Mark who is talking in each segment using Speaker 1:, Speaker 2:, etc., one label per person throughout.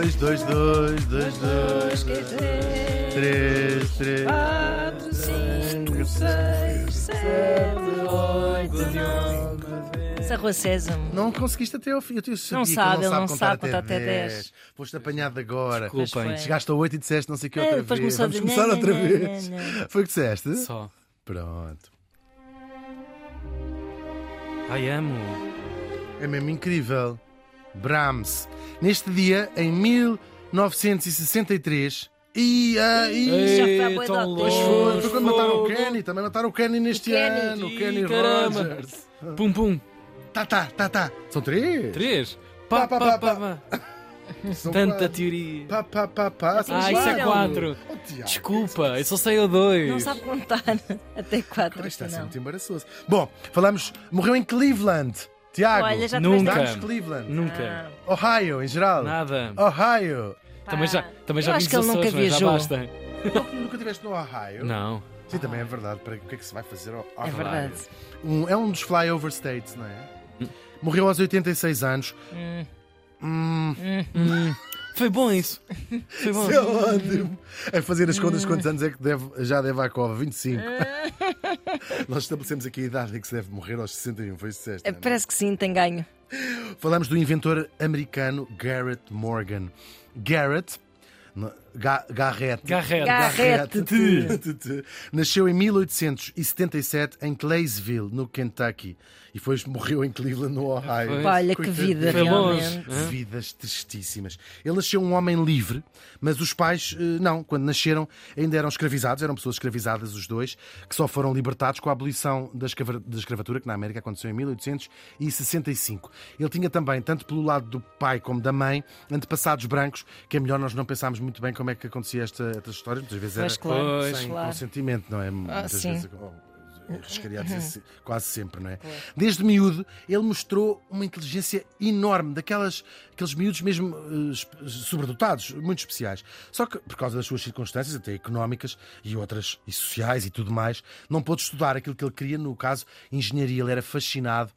Speaker 1: dois, dois, dois, dois, dois, três, três.
Speaker 2: quatro, cinco, seis, sete, oito, nove. Essa rua Sésamo.
Speaker 1: Não conseguiste até ao fim. Eu sabia
Speaker 2: Não sabe,
Speaker 1: ele
Speaker 2: ele não sabe
Speaker 1: até
Speaker 2: contar até
Speaker 1: 10.
Speaker 2: 10.
Speaker 1: Foste apanhado agora.
Speaker 3: Desculpem.
Speaker 1: Chegaste a 8 e disseste não sei o que
Speaker 2: É,
Speaker 1: outra
Speaker 2: depois
Speaker 1: vez.
Speaker 2: começou
Speaker 1: Vamos começar
Speaker 2: "Nhã,
Speaker 1: outra vez.
Speaker 2: nhã, nhã."
Speaker 1: Foi o que disseste?
Speaker 3: Só.
Speaker 1: Pronto.
Speaker 3: Ai, amo.
Speaker 1: É mesmo incrível. Brahms. Neste dia, em 1963. E, ah, e...
Speaker 2: Ei, já foi
Speaker 3: tão longe.
Speaker 1: foi, foi quando mataram o. Kenny. Também mataram o Kenny neste
Speaker 2: O Kenny.
Speaker 1: ano. O Kenny. Rogers.
Speaker 3: Pum, pum.
Speaker 1: Tá, tá, tá, tá. São três.
Speaker 3: Três.
Speaker 1: Pá,
Speaker 3: Pá,
Speaker 1: pá,
Speaker 3: pá, Tanta
Speaker 1: quatro.
Speaker 3: teoria.
Speaker 1: Pá, pá, pá, pá. São
Speaker 3: Ah, isso é
Speaker 2: quatro.
Speaker 1: Oh,
Speaker 3: Desculpa, eu só sei o dois.
Speaker 2: Não sabe contar até quatro.
Speaker 1: Agora está a ser
Speaker 2: não.
Speaker 1: muito embaraçoso. Bom, falamos. Morreu em Cleveland. Tiago.
Speaker 2: Olha, já
Speaker 3: Nunca.
Speaker 1: Cleveland.
Speaker 3: Nunca.
Speaker 1: Ohio, em geral.
Speaker 3: Nada.
Speaker 1: Ohio.
Speaker 3: Também já, também já
Speaker 2: acho que ele nunca
Speaker 3: Açores, mas já
Speaker 2: viajou.
Speaker 3: basta.
Speaker 1: Nunca- Nunca estiveste no Ohio?
Speaker 3: Não.
Speaker 1: Sim, também é verdade. Para o que é que se vai fazer ao
Speaker 2: É
Speaker 1: Ohio?
Speaker 2: verdade.
Speaker 1: Um- é um dos flyover states, não é? Morreu aos 86 anos.
Speaker 2: Hum.
Speaker 1: Hum,
Speaker 3: Hum, foi bom isso. Foi bom.
Speaker 1: isso é ótimo. A fazer as contas, quantos anos é que deve- já deve à cova? 25. Nós estabelecemos aqui a idade em que se deve morrer aos 61, foi isso que disseste,
Speaker 2: É,
Speaker 1: é?
Speaker 2: Parece que sim, tem ganho.
Speaker 1: Falamos do inventor americano Garrett Morgan. Garrett. Ga- Garrett.
Speaker 3: Garrett.
Speaker 2: Garrett.
Speaker 1: Garrett. Nasceu em 1877 em Claysville, no Kentucky. E depois morreu em Cleveland, no Ohio.
Speaker 3: Pois.
Speaker 2: Olha que vida,
Speaker 3: Foi longe.
Speaker 2: realmente.
Speaker 3: Hã?
Speaker 1: Vidas tristíssimas. Ele nasceu um homem livre, mas os pais, eh, não, quando nasceram, ainda eram escravizados, eram pessoas escravizadas, os dois, que só foram libertados com a abolição da escravatura, que na América aconteceu em 1865. Ele tinha também, tanto pelo lado do pai como da mãe, antepassados brancos, que é melhor nós não pensarmos muito bem como é que acontecia esta, esta história. Muitas vezes era
Speaker 2: claro,
Speaker 1: sem
Speaker 2: claro.
Speaker 1: consentimento, não é? Muitas
Speaker 2: sim.
Speaker 1: vezes. oh, arriscaria a dizer se- quase sempre, não é? Desde miúdo, ele mostrou uma inteligência enorme, daquelas aqueles miúdos mesmo esp- sobredotados, muito especiais. Só que, por causa das suas circunstâncias, até económicas e outras, e sociais e tudo mais, não pôde estudar aquilo que ele queria, no caso, engenharia. Ele era fascinado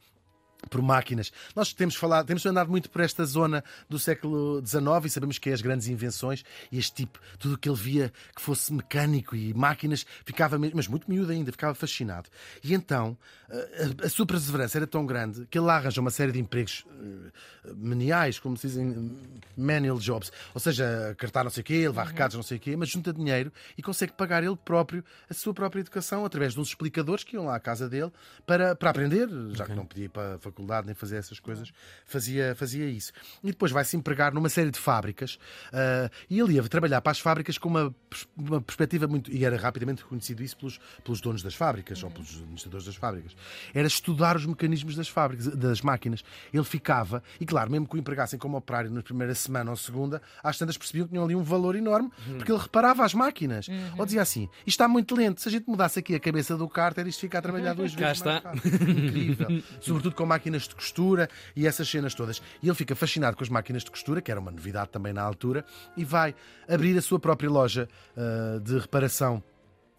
Speaker 1: por máquinas. Nós temos falado, temos andado muito por esta zona do século XIX e sabemos que é as grandes invenções e este tipo, tudo o que ele via que fosse mecânico e máquinas, ficava mesmo, mas muito miúdo ainda, ficava fascinado. E então a, a sua perseverança era tão grande que ele lá arranja uma série de empregos eh, meniais, como se dizem, manual jobs, ou seja, cartar não sei o quê, levar recados não sei o quê, mas junta dinheiro e consegue pagar ele próprio a sua própria educação através de uns explicadores que iam lá à casa dele para, para aprender, já que não podia ir para a faculdade nem fazer essas coisas, fazia, fazia isso. E depois vai-se empregar numa série de fábricas ah, e ele ia trabalhar para as fábricas com uma, uma perspectiva muito. E era rapidamente reconhecido isso pelos, pelos donos das fábricas ou pelos administradores das fábricas. Era estudar os mecanismos das fábricas, das máquinas. Ele ficava, e claro, mesmo que o empregassem como operário na primeira semana ou segunda, às tantas percebiam que tinham ali um valor enorme, porque ele reparava as máquinas. Ou dizia assim: isto está muito lento, se a gente mudasse aqui a cabeça do Carter, isto fica a trabalhar duas
Speaker 3: Cá
Speaker 1: vezes
Speaker 3: está.
Speaker 1: mais rápido. Incrível. Sobretudo com máquinas de costura e essas cenas todas. E ele fica fascinado com as máquinas de costura, que era uma novidade também na altura, e vai abrir a sua própria loja ah, de reparação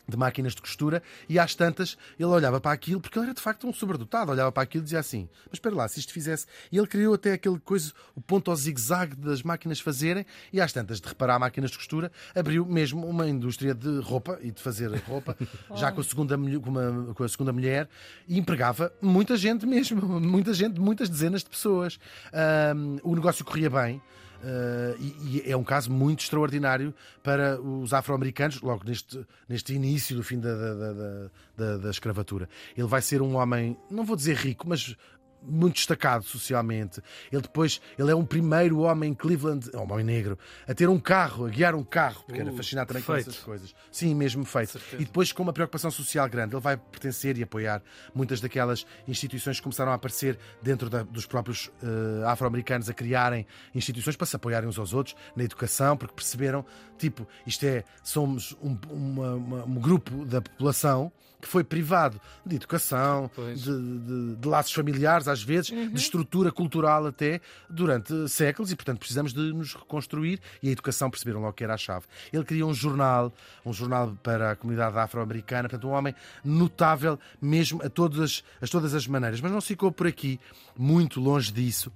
Speaker 1: de máquinas de costura e às tantas ele olhava para aquilo, porque ele era de facto um sobredotado, olhava para aquilo e dizia assim, mas espera lá, se isto fizesse... E ele criou até aquele coisa, o ponto ao zigue-zague das máquinas fazerem e às tantas de reparar máquinas de costura, abriu mesmo uma indústria de roupa e de fazer roupa, já com a segunda, mulher- com uma- com a segunda mulher e empregava muita gente mesmo, muita gente, muitas dezenas de pessoas. Ahm, o negócio corria bem, Uh, e, e é um caso muito extraordinário para os afro-americanos, logo neste, neste início do fim da, da, da- da- da- da escravatura. Ele vai ser um homem, não vou dizer rico, mas muito destacado socialmente. Ele depois, ele é um primeiro homem em Cleveland, um homem negro, a ter um carro, a guiar um carro, porque era
Speaker 3: Uh,
Speaker 1: fascinado também com
Speaker 3: feito.
Speaker 1: essas coisas. Sim, mesmo feito. E depois com uma preocupação social grande. Ele vai pertencer e apoiar muitas daquelas instituições que começaram a aparecer dentro da- dos próprios eh, afro-americanos a criarem instituições para se apoiarem uns aos outros na educação, porque perceberam, tipo, isto é, somos um, uma- uma- um grupo da população que foi privado de educação, de, de- de laços familiares, às vezes, de estrutura cultural até, durante séculos, e portanto precisamos de nos reconstruir, e a educação perceberam logo que era a chave. Ele criou um jornal, um jornal para a comunidade afro-americana, portanto, um homem notável mesmo a todas, a todas as maneiras. Mas não se ficou por aqui, muito longe disso.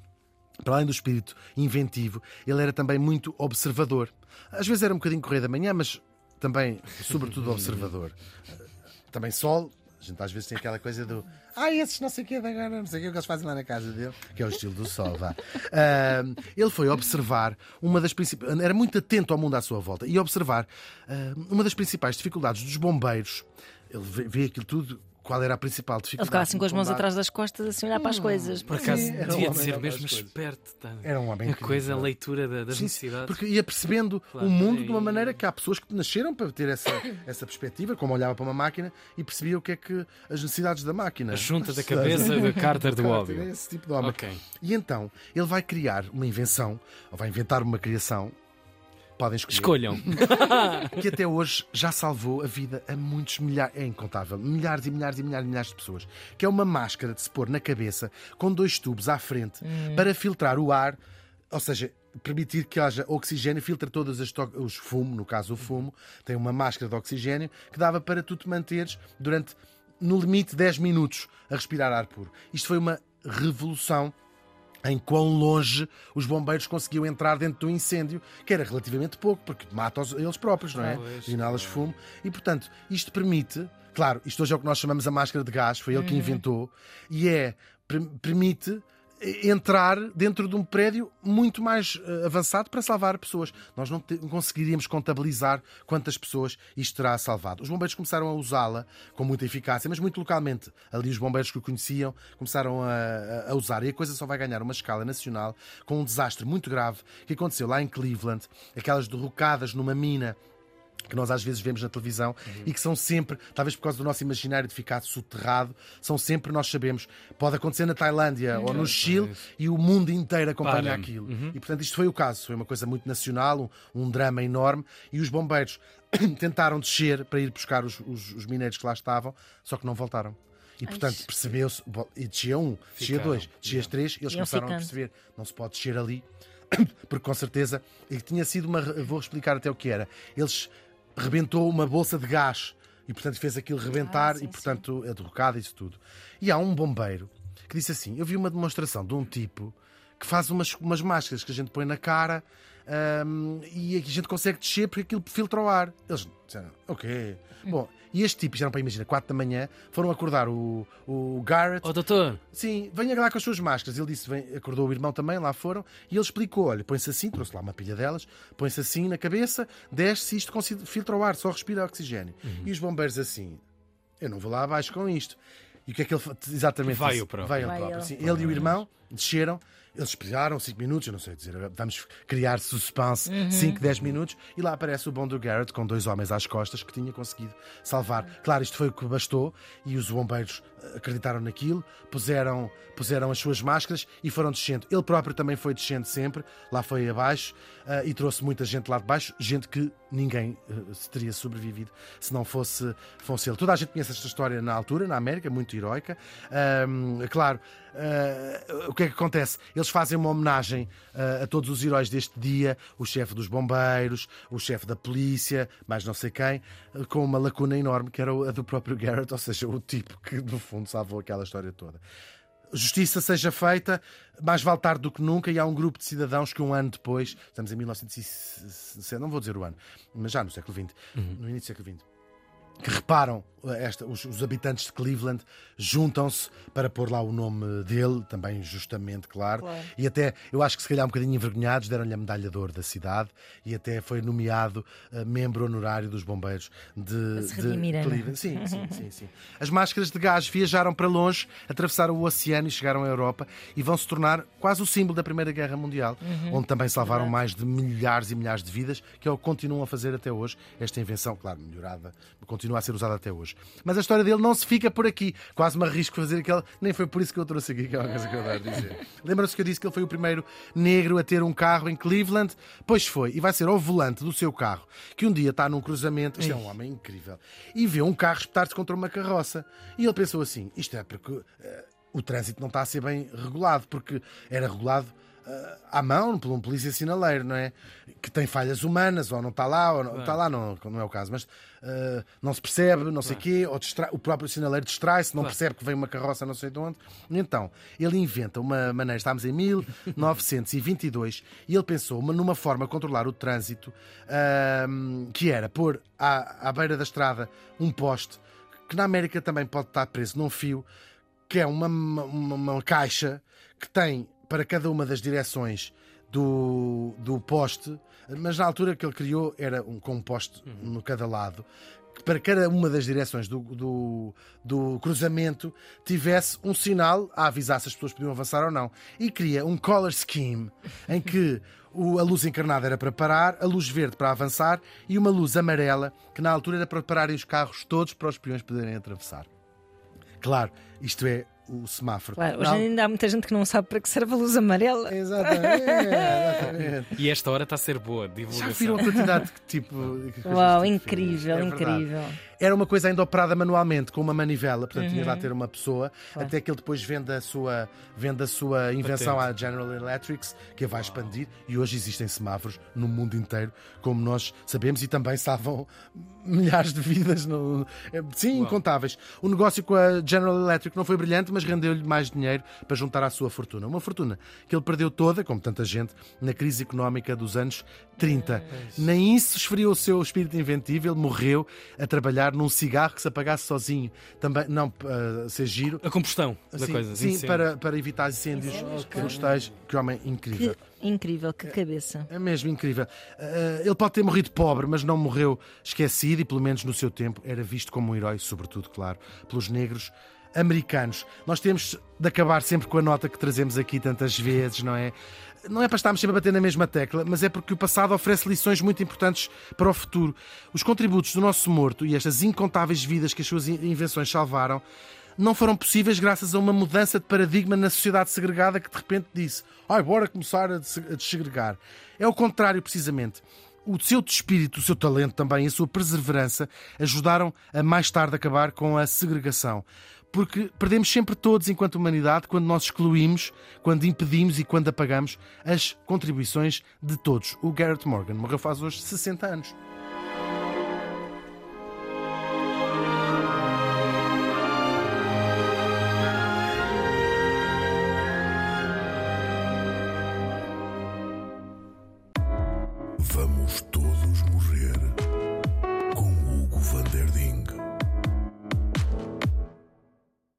Speaker 1: para além do espírito inventivo, ele era também muito observador. Às vezes era um bocadinho correio da manhã, mas também, sobretudo, observador. Também sol. A gente às vezes tem aquela coisa do ah, esses não sei o que agora, não sei o que, que eles fazem lá na casa dele, que é o estilo do sol, vá. Uh, ele foi observar uma das principais. Era muito atento ao mundo à sua volta e observar uh, uma das principais dificuldades dos bombeiros. Ele vê, vê aquilo tudo qual era a principal
Speaker 2: Ele
Speaker 1: dificuldade.
Speaker 2: ficava assim com as mãos
Speaker 1: combate.
Speaker 2: atrás das costas, assim, olhar para as coisas.
Speaker 3: Por acaso,
Speaker 1: Sim, era um
Speaker 3: devia de ser
Speaker 1: a
Speaker 3: mesmo esperto. tá?
Speaker 1: Era um homem
Speaker 3: A coisa, a leitura da- das
Speaker 1: Sim,
Speaker 3: necessidades.
Speaker 1: Porque ia percebendo
Speaker 3: Claro,
Speaker 1: o mundo de uma maneira que há pessoas que nasceram para ter essa, essa perspectiva, como olhava para uma máquina e percebia o que é que as necessidades da máquina.
Speaker 3: A junta da cabeça de Carter do óbvio.
Speaker 1: Esse tipo de homem.
Speaker 3: Ok.
Speaker 1: E então ele vai criar uma invenção, ou vai inventar uma criação. Podem escolher.
Speaker 3: Escolham.
Speaker 1: Que até hoje já salvou a vida a muitos milhares, é incontável, milhares e milhares e milhares e milhares de pessoas. Que é uma máscara de se pôr na cabeça com dois tubos à frente para filtrar o ar, ou seja, permitir que haja oxigênio, filtra todos os, to- os fumo, no caso o fumo, tem uma máscara de oxigênio que dava para tu te manteres durante, no limite, 10 minutos a respirar ar puro. Isto foi uma revolução em quão longe os bombeiros conseguiam entrar dentro do incêndio, que era relativamente pouco, porque matam-os eles próprios, não é?
Speaker 3: Pois,
Speaker 1: Inalas fumo. E, portanto, isto permite, claro, isto hoje é o que nós chamamos a máscara de gás, foi ele que inventou, e é, per- permite entrar dentro de um prédio muito mais eh, avançado para salvar pessoas. Nós não conseguiríamos contabilizar quantas pessoas isto terá salvado. Os bombeiros começaram a usá-la com muita eficácia, mas muito localmente. Ali os bombeiros que o conheciam começaram a- a usar. E a coisa só vai ganhar uma escala nacional com um desastre muito grave que aconteceu lá em Cleveland, aquelas derrocadas numa mina que nós às vezes vemos na televisão e que são sempre, talvez por causa do nosso imaginário de ficar soterrado, são sempre, nós sabemos, pode acontecer na Tailândia ou no Chile e o mundo inteiro acompanha
Speaker 3: Para.
Speaker 1: aquilo. E portanto isto foi o caso, foi uma coisa muito nacional, um, um drama enorme e os bombeiros tentaram descer para ir buscar os, os- os mineiros que lá estavam, só que não voltaram. E portanto percebeu-se, e descia um, descia dois, descia três, e eles
Speaker 2: Iam
Speaker 1: começaram a
Speaker 2: ficando.
Speaker 1: perceber, não se pode descer ali, porque com certeza e tinha sido uma. Vou explicar até o que era. Eles rebentou uma bolsa de gás e, portanto, fez aquilo rebentar
Speaker 2: sim,
Speaker 1: e, portanto, a derrocada e isso tudo. E há um bombeiro que disse assim: Eu vi uma demonstração de um tipo que faz umas, umas máscaras que a gente põe na cara hum, e a gente consegue descer porque aquilo filtra o ar. Eles disseram: Ok. Bom, e este tipo, já não para imaginar, 4 da manhã, foram acordar o, o Garrett.
Speaker 3: Ó doutor,
Speaker 1: Sim, venha lá com as suas máscaras. Ele disse, vem, acordou o irmão também, lá foram, e ele explicou: olha, põe-se assim, trouxe lá uma pilha delas, põe-se assim na cabeça, desce isto filtra o ar, só respira oxigênio. E os bombeiros assim, eu não vou lá abaixo com isto. E o que é que ele exatamente
Speaker 3: Vai o próprio.
Speaker 1: Vai ele
Speaker 2: Vai
Speaker 1: próprio.
Speaker 2: ele.
Speaker 1: sim. ele e o irmão desceram. Eles esperaram 5 minutos, eu não sei dizer, vamos criar suspense 5, 10 minutos e lá aparece o bom do Garrett com dois homens às costas que tinha conseguido salvar. Claro, isto foi o que bastou e os bombeiros eh, acreditaram naquilo, puseram, puseram as suas máscaras e foram descendo. Ele próprio também foi descendo sempre, lá foi abaixo eh, e trouxe muita gente lá de baixo, gente que ninguém se teria sobrevivido se não fosse, fosse ele. Toda a gente conhece esta história na altura, na América, muito heroica. Ahm, claro, o que é que acontece? Eles fazem uma homenagem eh, a todos os heróis deste dia, o chefe dos bombeiros, o chefe da polícia, mais não sei quem, com uma lacuna enorme que era a do próprio Garrett, ou seja, o tipo que no fundo salvou aquela história toda. Justiça seja feita, mais vale tarde do que nunca, e há um grupo de cidadãos que um ano depois, estamos em 1960, não vou dizer o ano, mas já no século XX, no início do século XX, que reparam, eh, esta, os, os habitantes de Cleveland juntam-se para pôr lá o nome dele, também justamente, claro.
Speaker 2: Claro.
Speaker 1: E até, eu acho que se calhar um bocadinho envergonhados, deram-lhe a medalha de ouro da cidade e até foi nomeado eh, membro honorário dos bombeiros de, de? Cleveland. Sim, sim, sim, sim. As máscaras de gás viajaram para longe, atravessaram o oceano e chegaram à Europa e vão se tornar quase o símbolo da Primeira Guerra Mundial,
Speaker 2: Uhum.
Speaker 1: onde também salvaram mais de milhares e milhares de vidas, que é o que continuam a fazer até hoje. Esta invenção, claro, melhorada, continua a ser usada até hoje. Mas a história dele não se fica por aqui. Quase me arrisco fazer aquela. Nem foi por isso que eu trouxe aqui, que é uma coisa que eu adoro dizer. Lembram-se que eu disse que ele foi o primeiro negro a ter um carro em Cleveland? Pois foi, e vai ser ao volante do seu carro, que um dia está num cruzamento. Isto é um homem incrível. E vê um carro espetar-se contra uma carroça. E ele pensou assim: isto é porque. eh, o trânsito não está a ser bem regulado, porque era regulado uh, à mão por um polícia sinaleiro, não é? Que tem falhas humanas, ou não está lá, ou não está lá, não, não é o caso, mas uh, não se percebe, não sei o quê, ou distrai, o próprio sinaleiro distrai-se, não percebe que vem uma carroça não sei de onde. Então, ele inventa uma maneira, estamos em 1922, e ele pensou numa forma de controlar o trânsito uh, que era pôr à, à beira da estrada um poste que na América também pode estar preso num fio, que é uma, uma, uma caixa que tem para cada uma das direções do, do poste, mas na altura que ele criou era um, com um poste uhum. no cada lado, que para cada uma das direções do, do, do, cruzamento tivesse um sinal a avisar se as pessoas podiam avançar ou não. E cria um color scheme em que a luz encarnada era para parar, a luz verde para avançar e uma luz amarela que na altura era para pararem os carros todos para os peões poderem atravessar. Claro, isto é o semáforo.
Speaker 2: Claro, hoje não... ainda há muita gente que não sabe para que serve a luz amarela.
Speaker 1: Exatamente. exatamente.
Speaker 3: E esta hora está a ser boa, divulgação.
Speaker 1: Já viram a quantidade de tipo.
Speaker 2: Uau, incrível, é incrível.
Speaker 1: Era uma coisa ainda operada manualmente, com uma manivela, portanto uhum. tinha lá ter uma pessoa, claro. até que ele depois vende a sua, vende a sua invenção Patente. à General Electric, que a vai expandir, e hoje existem semáforos no mundo inteiro, como nós sabemos, e também salvam milhares de vidas, no... sim, Uau. incontáveis. O negócio com a General Electric não foi brilhante, mas rendeu-lhe mais dinheiro para juntar à sua fortuna. Uma fortuna que ele perdeu toda, como tanta gente, na crise económica dos anos 30. É Nem isso esfriou o seu espírito inventivo, ele morreu a trabalhar num cigarro que se apagasse sozinho. Também, não uh, ser giro.
Speaker 3: A combustão
Speaker 1: assim,
Speaker 3: da coisa.
Speaker 1: Sim, para, para evitar incêndios florestais. Que homem incrível.
Speaker 2: Que incrível, que cabeça.
Speaker 1: É, é mesmo incrível. Uh, ele pode ter morrido pobre, mas não morreu esquecido e, pelo menos no seu tempo, era visto como um herói, sobretudo, claro, pelos negros americanos. Nós temos de acabar sempre com a nota que trazemos aqui tantas vezes, não é? Não é para estarmos sempre a bater na mesma tecla, mas é porque o passado oferece lições muito importantes para o futuro. Os contributos do nosso morto e estas incontáveis vidas que as suas invenções salvaram não foram possíveis graças a uma mudança de paradigma na sociedade segregada que de repente disse: ai, bora começar a desegregar. É o contrário, precisamente o seu espírito, o seu talento também, a sua perseverança ajudaram a mais tarde acabar com a segregação porque perdemos sempre todos enquanto humanidade quando nós excluímos, quando impedimos e quando apagamos as contribuições de todos. O Garrett Morgan morreu faz hoje 60 anos.